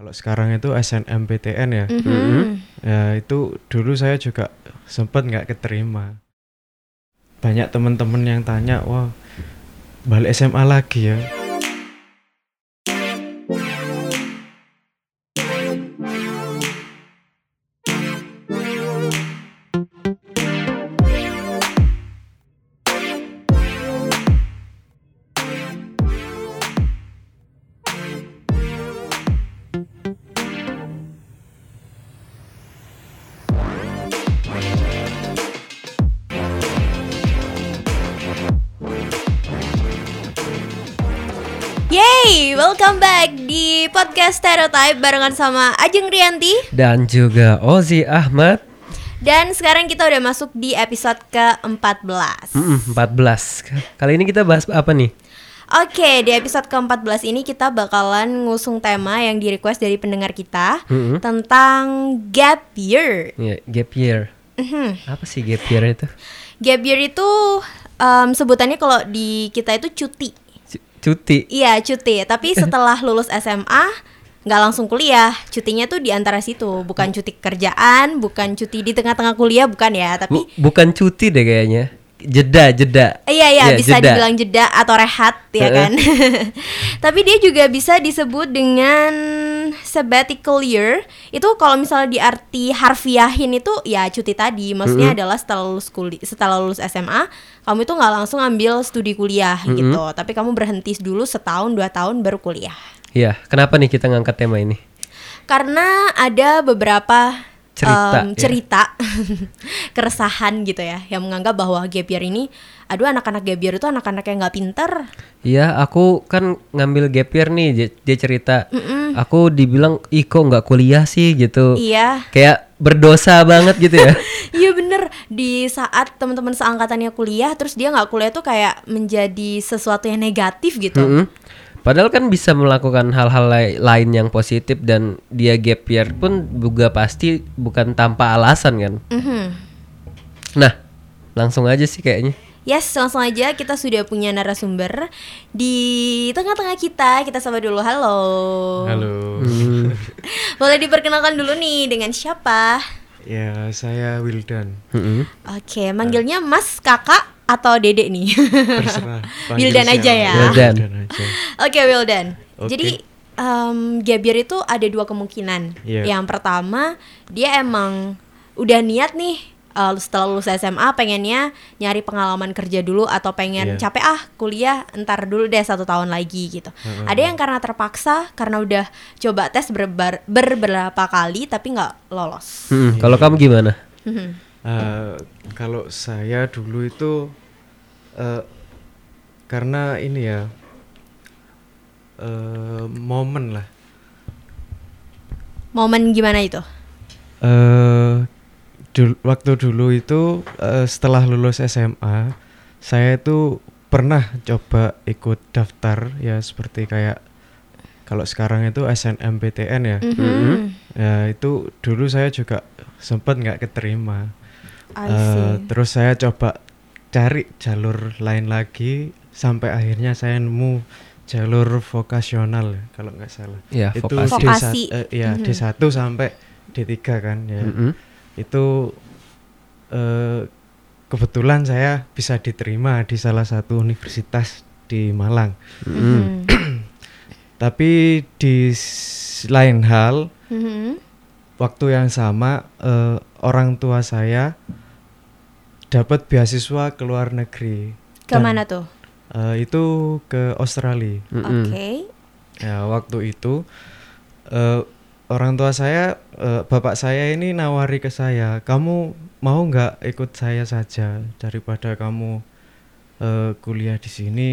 Kalau sekarang itu SNMPTN ya. Mhm. Ya itu dulu saya juga sempat nggak keterima. Banyak teman-teman yang tanya, wah balik SMA lagi ya. Stereotype barengan sama Ajeng Rianti. Dan juga Ozi Ahmad. Dan sekarang kita udah masuk di episode ke-14 Mm-mm, 14 Kali ini kita bahas apa nih? Oke, di episode ke-14 ini kita bakalan ngusung tema yang di request dari pendengar kita Mm-mm. Tentang gap year. Ya, gap year. Mhm. Apa sih gap year itu? Gap year itu em, sebutannya kalau di kita itu cuti. C- Cuti. Iya cuti, tapi setelah lulus SMA nggak langsung kuliah, cutinya tuh di antara situ, bukan cuti kerjaan, bukan cuti di tengah-tengah kuliah, bukan ya, tapi Bu- Bukan cuti deh kayaknya Jeda, jeda iya iya Ya, bisa jeda. dibilang jeda atau rehat ya Heeh. kan. tapi dia juga bisa disebut dengan sabbatical year. Itu kalau misalnya di arti harfiahin itu ya cuti tadi, maksudnya adalah setelah lulus kuliah, setelah lulus SMA, kamu itu nggak langsung ambil studi kuliah gitu, tapi kamu berhenti dulu setahun dua tahun baru kuliah. Iya, kenapa nih kita ngangkat tema ini? karena ada beberapa Cerita, ya. cerita keresahan gitu ya yang menganggap bahwa gap year ini aduh anak-anak gap year itu anak-anak yang nggak pinter. Iya, aku kan ngambil gap year nih Dia, dia cerita. Aku dibilang, ih kok nggak kuliah sih? gitu. Iya. Kayak berdosa banget gitu ya. Iya bener. Di saat teman-teman seangkatannya kuliah terus dia nggak kuliah tuh kayak menjadi sesuatu yang negatif gitu. Mm-mm. Padahal kan bisa melakukan hal-hal lai- lain yang positif dan dia gap year pun juga pasti bukan tanpa alasan kan. Mhm. Nah, langsung aja sih kayaknya. Yes, langsung aja kita sudah punya narasumber di tengah-tengah kita. Kita sapa dulu. Halo. Halo. Hmm. Boleh diperkenalkan dulu nih dengan siapa? Ya saya Wildan. Mm-mm. Oke, manggilnya Mas, Kakak, atau Dedek nih? Terserah. panggil Wildan aja ya. Wildan. Oke, Wildan. Oke. Jadi em, gap year itu ada dua kemungkinan. Iya. Yang pertama, dia emang udah niat nih eh, setelah lulus SMA pengennya nyari pengalaman kerja dulu atau pengen Iya. capek ah kuliah entar dulu deh satu tahun lagi gitu. Ada yang karena terpaksa karena udah coba tes berbar- beberapa kali tapi nggak lolos. Mm-mm. Kalau kamu gimana? Mhm. Eh, kalau saya dulu itu eh, karena ini ya eh, momen lah. Momen gimana itu? eh dul- waktu dulu itu eh, setelah lulus SMA saya itu pernah coba ikut daftar ya seperti kayak kalau sekarang itu SNMPTN ya. Mhm. Ya itu dulu saya juga sempat nggak keterima. Eh, see. terus saya coba cari jalur lain lagi sampai akhirnya saya nemu jalur vokasional kalau nggak salah. Ya, itu vokasi. D1 Vokasi. eh, ya Mhm. D1 sampai D3 kan ya. Mm-mm. Itu eh, kebetulan saya bisa diterima di salah satu universitas di Malang. Mm-mm. Mhm. Tapi di lain hal Mhm. Waktu yang sama eh, orang tua saya dapat beasiswa ke luar negeri. Dan, Ke mana tuh? eh, itu ke Australia. Oke. Ya waktu itu eh, orang tua saya, eh, bapak saya ini nawari ke saya, kamu mau nggak ikut saya saja daripada kamu eh, kuliah di sini,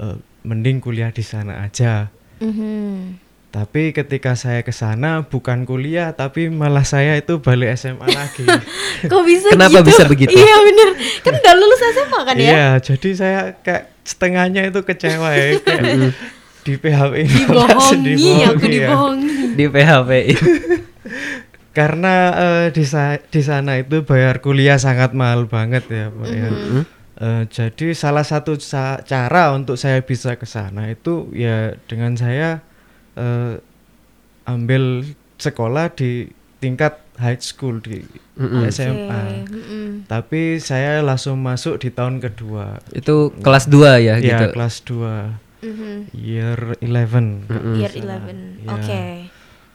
eh, mending kuliah di sana aja. Mhm. Tapi ketika saya ke sana bukan kuliah, tapi malah saya itu balik SMA lagi. Kok bisa Kenapa gitu? bisa begitu? Iya bener Kan udah lulus SMA kan ya Iya, jadi saya kayak setengahnya itu kecewa ya, kayak di PHP ini Dibohongi aku ya. dibohongi Di PHP. Karena eh, di sa- di sana itu bayar kuliah sangat mahal banget ya, Pak ya. Mm-mm. Eh, jadi salah satu sa- cara untuk saya bisa ke sana itu ya dengan saya eh, ambil sekolah di tingkat high school di Mm-mm. SMA. Tapi saya langsung masuk di tahun kedua. Itu kelas 2 ya Ya, gitu. kelas 2 Mhm. year 11. Mm-mm. Year Salah. 11. Ya. Oke.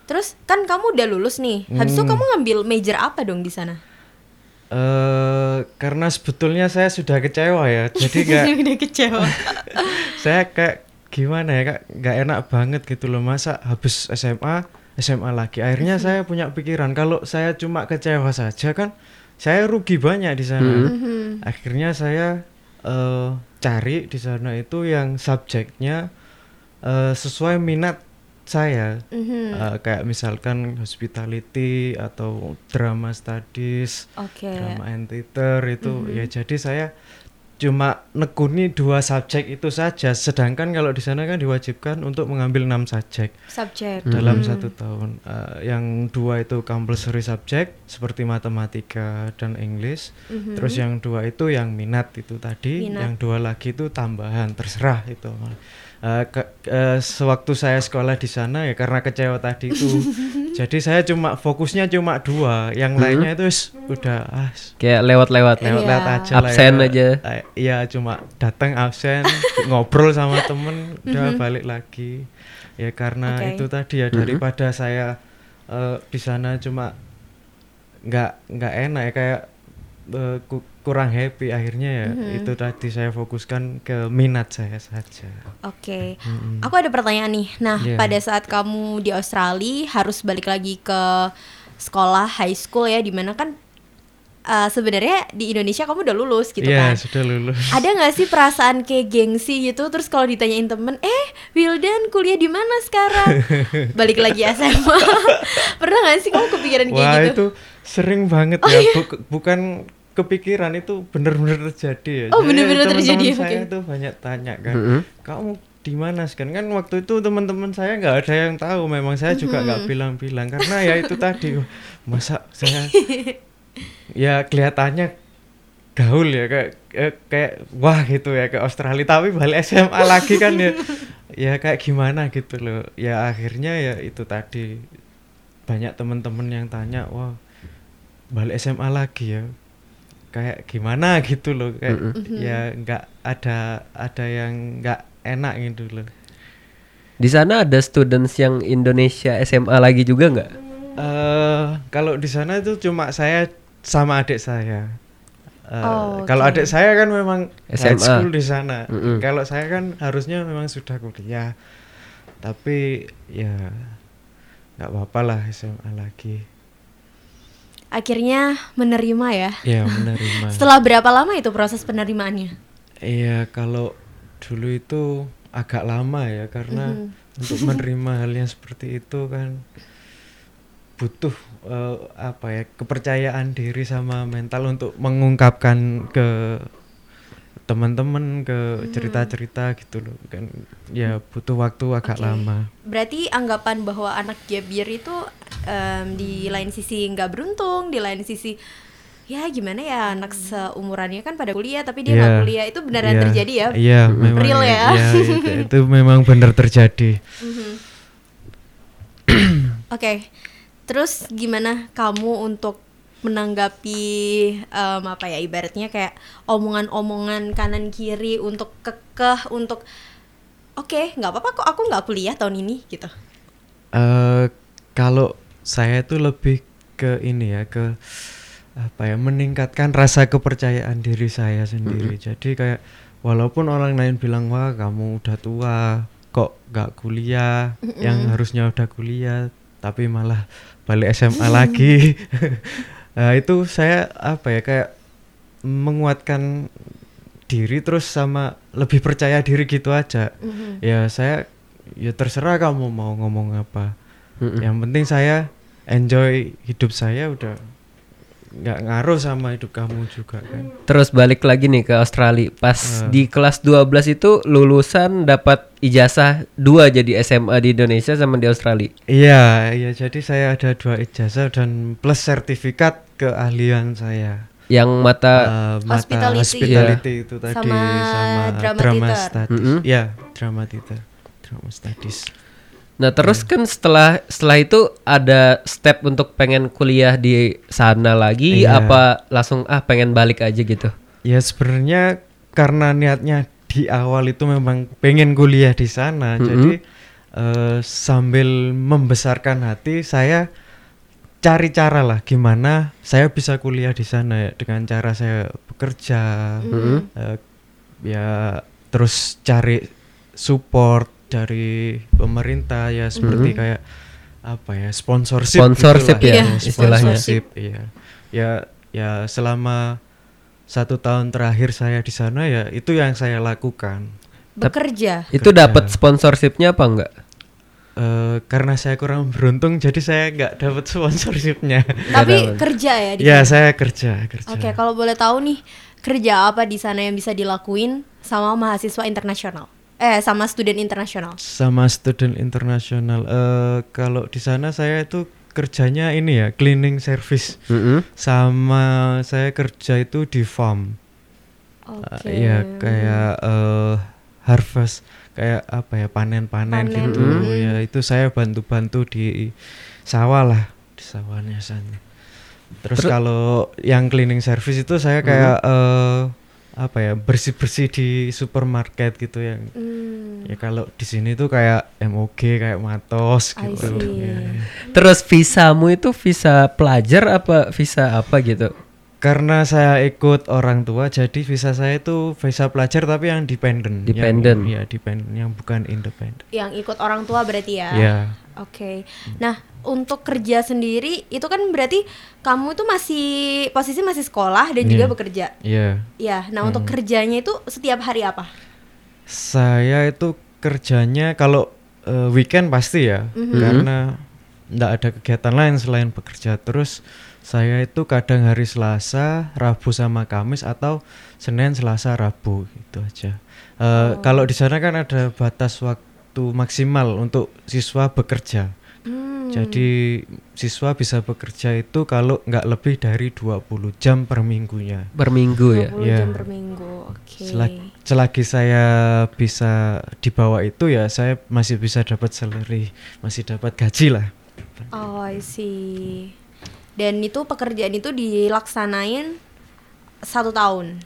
Terus kan kamu udah lulus nih. Habis itu Hmm. kamu ngambil major apa dong di sana? Eh, karena sebetulnya saya sudah kecewa ya. Jadi kayak udah kecewa. saya kayak gimana ya kak nggak enak banget gitu loh masa habis SMA SMA lagi akhirnya saya punya pikiran kalau saya cuma kecewa saja kan saya rugi banyak di sana Mhm. akhirnya saya eh, cari di sana itu yang subjeknya eh, sesuai minat saya Mhm. Eh, kayak misalkan hospitality atau drama studies Oke. drama and theater itu Mhm. ya jadi saya cuma nekuni dua subjek itu saja sedangkan kalau di sana kan diwajibkan untuk mengambil enam subjek Subjek. dalam Mhm. satu tahun Eh, yang dua itu compulsory subjek seperti matematika dan English Mhm. terus yang dua itu yang minat itu tadi Minat. yang dua lagi itu tambahan terserah itu Eh, ke- eh, sewaktu saya sekolah di sana ya karena kecewa tadi itu jadi saya cuma fokusnya cuma dua yang Mhm. lainnya itu udah ah Kayak lewat-lewat. lewat-lewat Iya. aja lah Absen ya. aja. Iya cuma datang absen ngobrol sama temen udah Mhm. balik lagi ya karena Oke. itu tadi ya Mhm. daripada saya eh, di sana cuma nggak nggak enak ya kayak ku- kurang happy akhirnya ya Mhm. itu tadi saya fokuskan ke minat saya saja Oke. Mm-mm. Aku ada pertanyaan nih. Nah, Iya. pada saat kamu di Australia harus balik lagi ke sekolah high school ya, di mana kan eh, sebenarnya di Indonesia kamu udah lulus gitu Iya, kan? sudah lulus Ada nggak sih perasaan kayak gengsi gitu? Terus kalau ditanyain temen, eh Wildan kuliah di mana sekarang? Balik lagi SMA. Pernah nggak sih kamu kepikiran kayak Wah gitu? itu sering banget Oh, ya, iya? Bu- bukan kepikiran itu bener-bener terjadi ya. Oh, teman-teman terjadi, Saya oke. tuh banyak tanya kan, Mhm. kamu di mana sekarang kan waktu itu teman-teman saya nggak ada yang tahu, memang saya juga nggak bilang-bilang. Karena ya itu tadi masa saya ya kelihatannya gaul ya kayak eh, kayak wah gitu ya ke Australia. Tapi balik SMA lagi kan ya. Ya kayak gimana gitu loh. Ya akhirnya ya itu tadi banyak teman-teman yang tanya wah balik SMA lagi ya kayak gimana gitu loh kayak Mm-mm. ya nggak ada ada yang nggak enak gitu loh Di sana ada students yang Indonesia SMA lagi juga nggak? eh kalau di sana itu cuma saya sama adik saya Eh, Oh, kalau oke. adik saya kan memang high SMA. school di sana Mm-mm. kalau saya kan harusnya memang sudah kuliah tapi ya nggak apa-apa lah SMA lagi Akhirnya menerima ya. ya menerima Setelah berapa lama itu proses penerimaannya? Iya, kalau dulu itu agak lama ya karena Mhm. untuk menerima hal yang seperti itu kan butuh eh, apa ya kepercayaan diri sama mental untuk mengungkapkan ke teman-teman ke cerita-cerita gitu loh kan ya butuh waktu agak Oke. lama Berarti anggapan bahwa anak gap year itu em, di lain sisi nggak beruntung, di lain sisi ya gimana ya anak seumurannya kan pada kuliah tapi dia nggak Iya. kuliah itu beneran Iya, terjadi ya? iya memang Real ya? iya, itu, itu memang benar terjadi Mhm. Oke, terus gimana kamu untuk menanggapi em, apa ya ibaratnya kayak omongan-omongan kanan kiri untuk kekeh untuk oke nggak apa-apa kok aku nggak kuliah tahun ini gitu. eh kalau saya tuh lebih ke ini ya ke apa ya meningkatkan rasa kepercayaan diri saya sendiri. Jadi kayak walaupun orang lain bilang wah kamu udah tua kok nggak kuliah, yang harusnya udah kuliah tapi malah balik SMA lagi. Nah, itu saya apa ya kayak menguatkan diri terus sama lebih percaya diri gitu aja. Mhm. Ya saya ya terserah kamu mau ngomong apa. Mm-mm. Yang penting saya enjoy hidup saya udah nggak ngaruh sama hidup kamu juga kan. Terus balik lagi nih ke Australia. Pas Eh. di kelas 12 itu lulusan dapat ijazah dua jadi SMA di Indonesia sama di Australia. Iya, iya jadi saya ada dua ijazah dan plus sertifikat keahlian saya. Yang mata Eh, mata Hospitality. hospitality itu tadi Sama sama drama drama studies. Mm-mm. Iya, drama theater, drama studies. Nah terus kan setelah setelah itu ada step untuk pengen kuliah di sana lagi Iya. apa langsung ah pengen balik aja gitu? Ya sebenarnya karena niatnya di awal itu memang pengen kuliah di sana, Mhm. jadi eh, sambil membesarkan hati saya cari cara lah gimana saya bisa kuliah di sana ya dengan cara saya bekerja, Mhm. eh, ya terus cari support dari pemerintah ya seperti Mhm. kayak apa ya sponsorship Sponsorship gitulah ya, istilahnya. sponsorship iya ya ya selama satu tahun terakhir saya di sana ya itu yang saya lakukan Bekerja. Itu dapat sponsorshipnya apa enggak? Eh, karena saya kurang beruntung jadi saya nggak dapat sponsorshipnya Tapi kerja ya di ya saya kerja kerja Oke, kalau boleh tahu nih kerja apa di sana yang bisa dilakuin sama mahasiswa internasional? Eh, sama student internasional. sama student internasional eh kalau di sana saya itu kerjanya ini ya cleaning service Mm-mm. sama saya kerja itu di farm Oke. Eh, ya kayak eh harvest kayak apa ya panen-panen Panen, gitu mm. ya itu saya bantu-bantu di sawah lah di sawahnya sana terus Terus- kalau yang cleaning service itu saya kayak eh apa ya bersih-bersih di supermarket gitu yang Hmm, Ya kalau di sini tuh kayak MOG kayak Matos gitu. ya. Terus visamu itu visa pelajar apa visa apa gitu? Karena saya ikut orang tua jadi visa saya itu visa pelajar tapi yang dependent. Dependent. Yang, ya dependent yang bukan independent. yang ikut orang tua berarti ya? Ya. Oke. Nah, untuk kerja sendiri itu kan berarti kamu tuh masih posisi masih sekolah dan juga Iya. bekerja. Ya. Ya, nah untuk kerjanya itu setiap hari apa? Saya itu kerjanya kalau eh, weekend pasti ya Mhm. karena ndak ada kegiatan lain selain bekerja. Terus saya itu kadang hari Selasa, Rabu sama Kamis atau Senin, Selasa, Rabu gitu aja. Eh, Kalau di sana kan ada batas waktu maksimal untuk siswa bekerja. Hmm. Jadi siswa bisa bekerja itu kalau nggak lebih dari 20 jam per minggunya. Per minggu ya. 20 Iya. jam per minggu. Oke. Selagi, selagi saya bisa di bawah itu ya saya masih bisa dapat salary, masih dapat gaji lah. Oh, I see. Dan itu pekerjaan itu dilaksanain satu tahun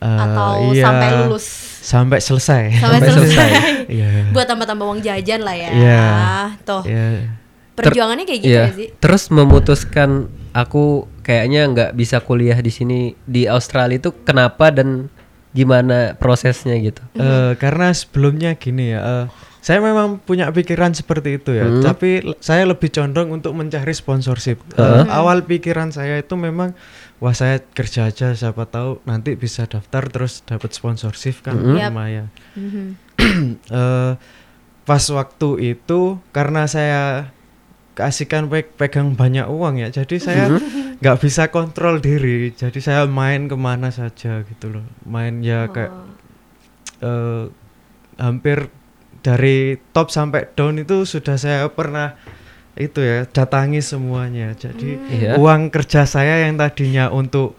Eh, atau iya, sampai lulus? Sampai selesai. Sampai, Sampai selesai. Iya. Buat tambah-tambah uang jajan lah ya. Iya. Tuh. Iya. Perjuangannya kayak gitu Iya. ya sih? Terus memutuskan aku kayaknya nggak bisa kuliah di sini di Australia itu kenapa dan gimana prosesnya gitu? Eh, karena sebelumnya gini ya, eh, saya memang punya pikiran seperti itu ya, Hmm. tapi saya lebih condong untuk mencari sponsorship. Heeh. awal pikiran saya itu memang, wah saya kerja aja, siapa tahu nanti bisa daftar terus dapat sponsorship kan. Yap. lumayan. Mhm. Eh, pas waktu itu karena saya keasikan pe- pegang banyak uang ya, jadi saya nggak bisa kontrol diri, jadi saya main ke mana saja gitu loh, main ya kayak Oh. eh, hampir dari top sampai down itu sudah saya pernah itu ya datangi semuanya. Jadi Iya. uang kerja saya yang tadinya untuk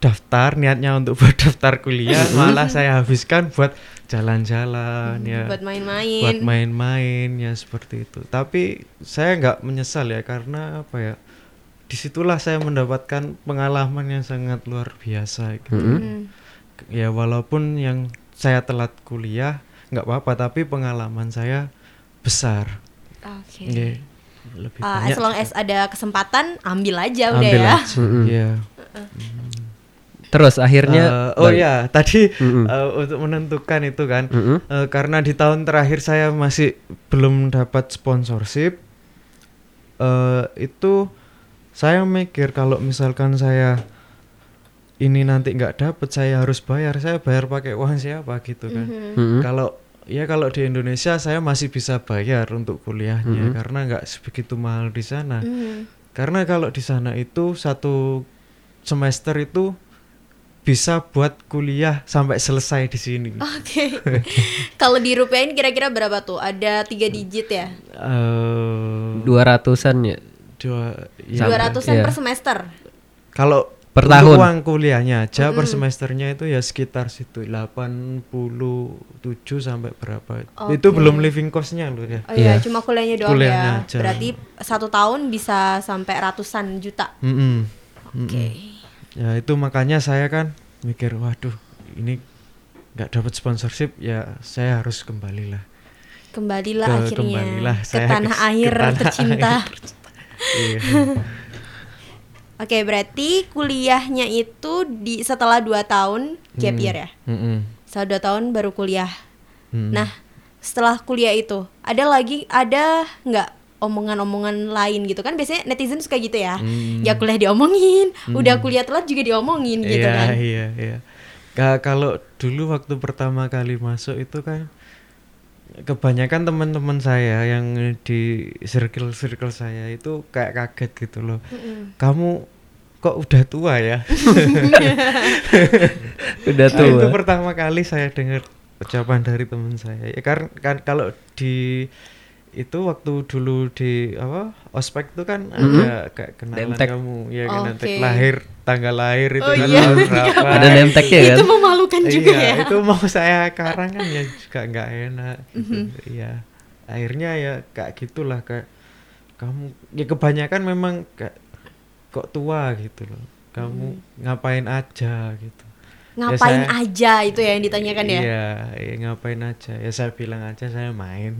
daftar niatnya untuk buat daftar kuliah malah saya habiskan buat jalan-jalan ya buat main-main. buat main-main ya seperti itu. Tapi saya nggak menyesal ya karena apa ya di situlah saya mendapatkan pengalaman yang sangat luar biasa gitu. Hmm. ya walaupun yang saya telat kuliah nggak apa-apa tapi pengalaman saya besar Oke. Nggih, lebih Ah, banyak as long as ada kesempatan ambil aja udah ambil ya. aja. Mm-mm. Iya. Terus akhirnya Eh, oh ya tadi Mm-mm. eh, untuk menentukan itu kan Mm-mm. eh, karena di tahun terakhir saya masih belum dapat sponsorship eh, itu saya mikir kalau misalkan saya ini nanti nggak dapat saya harus bayar saya bayar pakai uang siapa gitu kan Mhm. Mm-mm. Kalau ya kalau di Indonesia saya masih bisa bayar untuk kuliahnya Mhm. karena nggak sebegitu mahal di sana. Mhm. Karena kalau di sana itu satu semester itu bisa buat kuliah sampai selesai di sini. Oke. Kalau dirupiahin kira-kira berapa tuh? Ada tiga digit ya? Eh, dua ratusan ya. dua Dua ya, ratusan iya. per semester. kalau Per Untuk tahun? uang kuliahnya aja per semesternya itu ya sekitar situ 87 sampai berapa itu Oke. belum living costnya loh ya Oh iya, Iya. cuma kuliahnya doang Kuliahnya ya. aja. Berarti satu tahun bisa sampai ratusan juta. Mm-mm. Oke. ya itu makanya saya kan mikir waduh ini nggak dapat sponsorship ya saya harus kembali lah Kembalilah Ke- akhirnya kembalilah ke saya tanah ke air tanah tercinta. iya Oke, berarti kuliahnya itu di setelah dua tahun gap Hmm. year ya. Mm-mm. Setelah dua tahun baru kuliah. Mm. Nah, setelah kuliah itu ada lagi ada nggak omongan-omongan lain gitu kan biasanya netizen suka gitu ya. Hmm. Ya kuliah diomongin, udah kuliah telat juga diomongin gitu iya, kan. Iya, iya. Ka- kalau dulu waktu pertama kali masuk itu kan kebanyakan teman-teman saya yang di circle-circle saya itu kayak kaget gitu loh. Mm-mm. Kamu kok udah tua ya? Udah Nah, tuh. itu pertama kali saya dengar ucapan dari teman saya. Ya kan kan kalau di itu waktu dulu di apa ospek itu kan ada kayak kenalan Nemtek. kamu ya kan nemtek Oke. lahir tanggal lahir itu Oh kan iya. berapa Ada nemteknya kan? Itu memalukan juga iya, ya. itu mau saya karang kan ya juga nggak enak gitu. Mhm. Iya. Akhirnya ya kayak gitulah kayak kamu ya kebanyakan memang kayak kok tua gitu loh. Kamu ngapain aja gitu. Ngapain saya- aja itu ya yang ditanyakan ya? Iya, ya ngapain aja. Ya saya bilang aja saya main.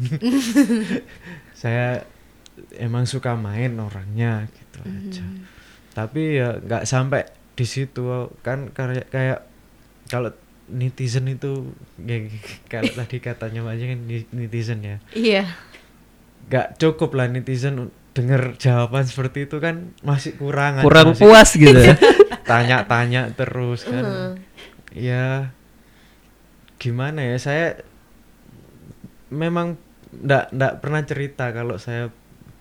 saya emang suka main orangnya gitu aja. Mhm. Tapi ya nggak sampai di situ kan kayak kayak kalau netizen itu ya, kalau tadi katanya Aja kan netizen ya. Iya. Nggak cukup lah netizen dengar jawaban seperti itu kan masih kurang aja, Kurang masih puas gitu ya. tanya-tanya terus kan Heeh. Ya gimana ya saya memang ndak ndak pernah cerita kalau saya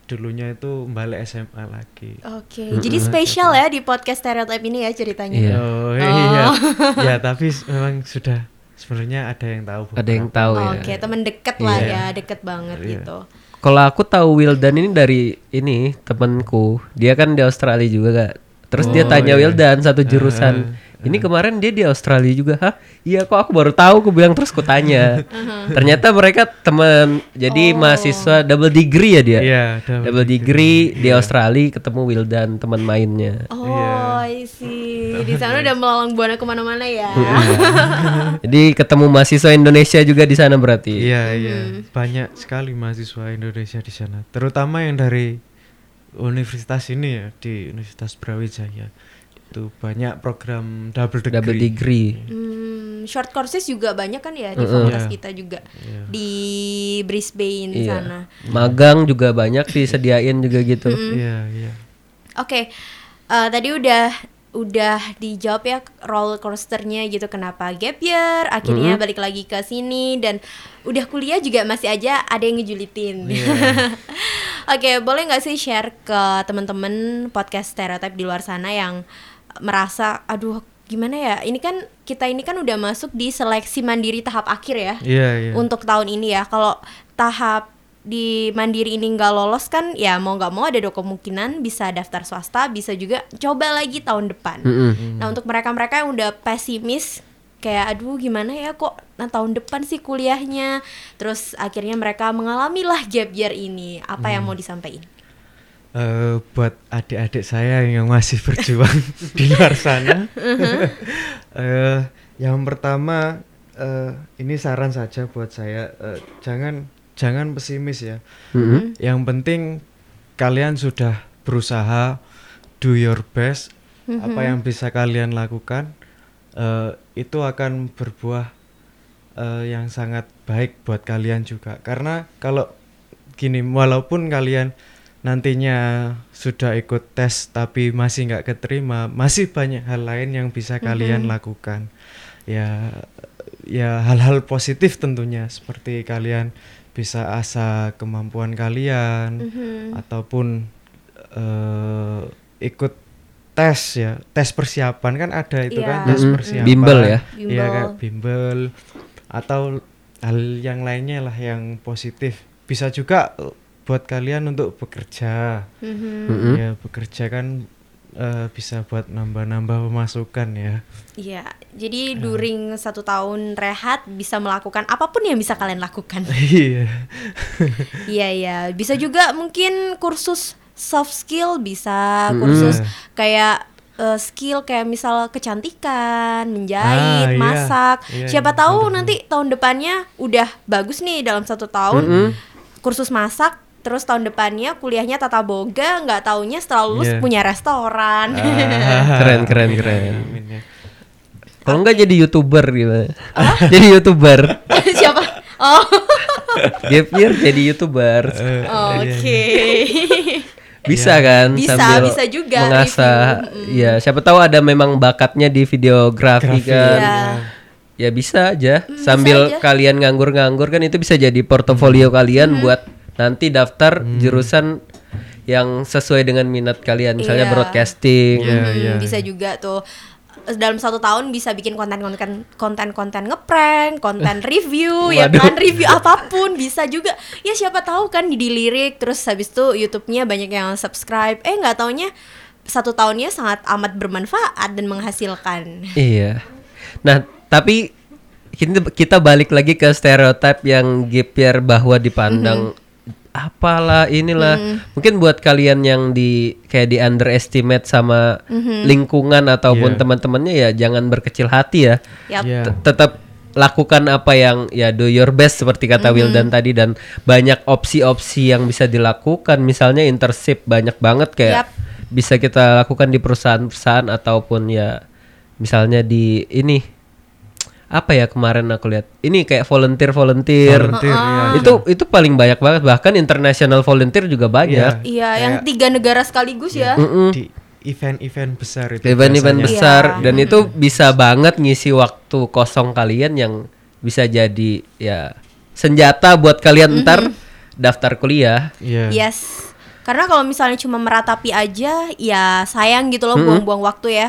dulunya itu balik SMA lagi Oke, jadi spesial ya di podcast stereotype ini ya ceritanya. Iya. oh iya ya tapi memang sudah sebenarnya ada yang tahu Ada yang tahu Oh, ya. Oke, temen deket lah Iya. ya, deket banget Iya. gitu. Kalau aku tahu Wildan ini dari ini temanku, dia kan di Australia juga kak. Terus dia Oh, tanya iya. Wildan satu jurusan. Ini kemarin dia di Australia juga, hah? Iya kok aku baru tahu, aku bilang terus ku tanya. Ternyata mereka teman, jadi Oh. mahasiswa double degree ya dia. Iya, double double degree di Australia ketemu Wildan teman mainnya. Oh, Iya. I see. Di sana udah melalang buana ke mana-mana ya. Jadi ketemu mahasiswa Indonesia juga di sana berarti. iya iya banyak sekali mahasiswa Indonesia di sana terutama yang dari universitas ini ya di Universitas Brawijaya itu banyak program double degree, Double degree. Hmm, short courses juga banyak kan ya di fakultas Iya. kita juga Iya. di Brisbane Iya. sana. Magang juga banyak disediain juga gitu. iya iya Oke, eh, tadi udah udah dijawab ya roller coasternya gitu kenapa gap year akhirnya balik lagi ke sini dan udah kuliah juga masih aja ada yang ngejulitin. Oke, boleh nggak sih share ke teman-teman podcast stereotype di luar sana yang merasa aduh gimana ya? Ini kan kita ini kan udah masuk di seleksi mandiri tahap akhir ya iya iya. untuk tahun ini ya. Kalau tahap di mandiri ini nggak lolos kan ya mau nggak mau ada dua kemungkinan bisa daftar swasta bisa juga coba lagi tahun depan. Mm-mm. nah untuk mereka-mereka yang udah pesimis kayak aduh gimana ya kok nah, tahun depan sih kuliahnya? Terus akhirnya mereka mengalami lah gap year ini. Apa yang mau disampaikan Eh, buat adik-adik saya yang masih berjuang di luar sana. eh, yang pertama eh, ini saran saja buat saya eh, jangan jangan pesimis ya. Mm-mm. Yang penting kalian sudah berusaha do your best. Apa yang bisa kalian lakukan eh, itu akan berbuah eh, yang sangat baik buat kalian juga. Karena kalau gini, walaupun kalian nantinya sudah ikut tes tapi masih nggak keterima, masih banyak hal lain yang bisa kalian lakukan. Ya, ya hal-hal positif tentunya seperti kalian bisa asah kemampuan kalian Mhm. ataupun eh, ikut tes ya tes persiapan kan ada itu kan Iya. tes persiapan Bimbel ya? Iya Bimbel. kayak bimbel atau hal yang lainnya lah yang positif bisa juga buat kalian untuk bekerja Mhm. Mm-mm. ya bekerja kan eh, bisa buat nambah-nambah pemasukan ya. Iya, jadi during satu tahun rehat bisa melakukan apa pun yang bisa kalian lakukan. Iya. Iya iya, bisa juga mungkin kursus soft skill bisa, kursus kayak eh, skill kayak misal kecantikan, menjahit, Ah, iya. masak. Iya, Siapa iya, tahu nanti tahun depannya udah bagus nih dalam satu tahun kursus masak. Terus tahun depannya kuliahnya tata boga, nggak taunya setelah lulus Iya. punya restoran. Keren, keren, keren. amin ya. Kalau enggak jadi youtuber gitu. jadi youtuber. Siapa? Oh, Gap year jadi youtuber. Eh, oke. Bisa kan Bisa, sambil bisa juga mengasah. review, Ya, siapa tahu ada memang bakatnya di videografi Grafi, kan. Iya. Ya bisa aja Hmm, sambil bisa aja. kalian nganggur-nganggur kan itu bisa jadi portofolio kalian buat nanti daftar jurusan yang sesuai dengan minat kalian misalnya Iya. broadcasting. Iya, Hmm, iya. bisa juga tuh dalam satu tahun bisa bikin konten-konten konten-konten ngeprank, konten review, ya kan review apa pun bisa juga. Ya siapa tahu kan di dilirik terus habis itu YouTube-nya banyak yang subscribe. Eh nggak taunya satu tahunnya sangat amat bermanfaat dan menghasilkan. Iya. Nah, tapi kita, kita balik lagi ke stereotip yang gap year bahwa dipandang apalah inilah. Mungkin buat kalian yang di kayak di underestimate sama lingkungan ataupun Iya. teman-temannya ya jangan berkecil hati ya. Yap. Iya. T- Tetap lakukan apa yang ya do your best seperti kata Wildan tadi dan banyak opsi-opsi yang bisa dilakukan misalnya internship banyak banget kayak Yap. bisa kita lakukan di perusahaan-perusahaan ataupun ya misalnya di ini apa ya kemarin aku lihat ini kayak volunteer volunteer, Volunteer, iya. itu itu paling banyak banget bahkan international volunteer juga banyak Iya, yang Kayak tiga negara sekaligus ya. Mm-mm. di event-event besar itu event-event besar Iya. dan itu bisa banget ngisi waktu kosong kalian yang bisa jadi ya senjata buat kalian ntar daftar kuliah Iya. Yes. Karena kalau misalnya cuma meratapi aja, ya sayang gitu loh buang-buang waktu ya.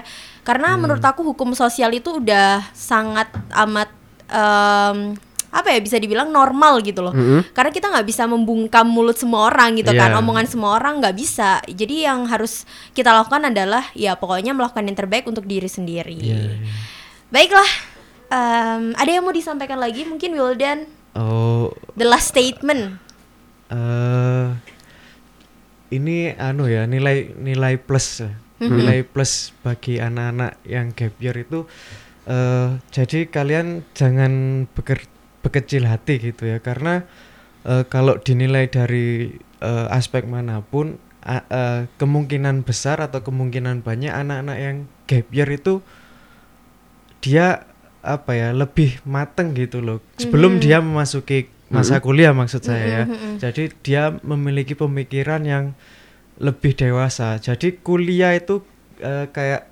Karena menurut aku hukum sosial itu udah sangat amat em, apa ya bisa dibilang normal gitu loh. Karena kita nggak bisa membungkam mulut semua orang gitu kan, Iya. omongan semua orang nggak bisa. Jadi yang harus kita lakukan adalah ya pokoknya melakukan yang terbaik untuk diri sendiri. Iya, Baiklah, em, ada yang mau disampaikan lagi mungkin Wildan Oh, the last statement. eh ini anu ya nilai nilai plus nilai plus bagi anak-anak yang gap year itu eh jadi kalian jangan beker- bekecil hati gitu ya. Karena eh, kalau dinilai dari eh, aspek mana pun a- eh, kemungkinan besar atau kemungkinan banyak anak-anak yang gap year itu dia apa ya lebih mateng gitu loh. Sebelum dia memasuki masa kuliah maksud saya ya. jadi dia memiliki pemikiran yang lebih dewasa jadi kuliah itu eh, kayak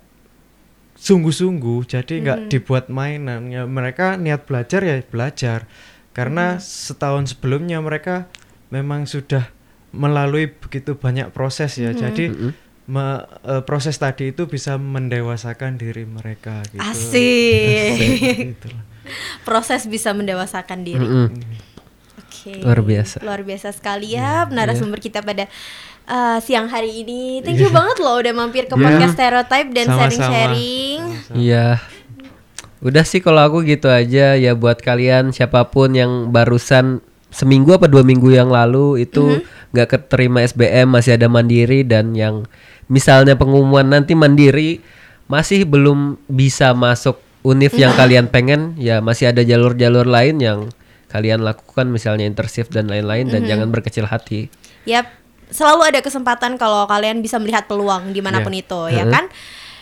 sungguh-sungguh jadi nggak dibuat mainan ya mereka niat belajar ya belajar karena setahun sebelumnya mereka memang sudah melalui begitu banyak proses ya jadi me- eh, proses tadi itu bisa mendewasakan diri mereka gitu Asik. Gitu. Proses bisa mendewasakan diri. Mm-mm. Oke. Luar biasa. Luar biasa sekali ya narasumber kita pada uh, siang hari ini. Thank you banget loh udah mampir ke Iya. podcast Stereotype dan sharing-sharing. Iya. Udah sih kalau aku gitu aja ya buat kalian siapa pun yang barusan seminggu apa dua minggu yang lalu itu nggak keterima SBM masih ada mandiri dan yang misalnya pengumuman nanti mandiri masih belum bisa masuk univ yang kalian pengen ya masih ada jalur-jalur lain yang kalian lakukan misalnya internship dan lain-lain dan jangan berkecil hati. Yap, selalu ada kesempatan kalau kalian bisa melihat peluang di mana pun Iya. itu, ya kan?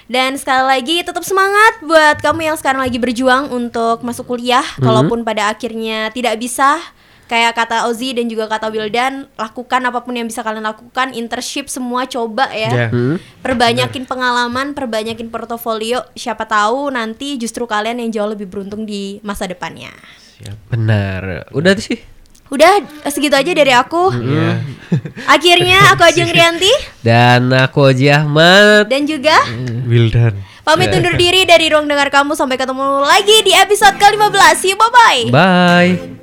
Dan sekali lagi tetap semangat buat kamu yang sekarang lagi berjuang untuk masuk kuliah, kalaupun pada akhirnya tidak bisa. Kayak kata Ozi dan juga kata Wildan, lakukan apa pun yang bisa kalian lakukan, internship semua coba ya. Ya. Perbanyakin pengalaman, perbanyakin portofolio. Siapa tahu nanti justru kalian yang jauh lebih beruntung di masa depannya. Siap. Benar. Udah sih. Udah segitu aja dari aku. Iya. Akhirnya aku Ajeng Rianti Dan aku Oji Ahmad. dan juga Wildan. pamit undur diri dari ruang dengar kamu sampai ketemu lagi di episode ke-15. See you bye bye. Bye.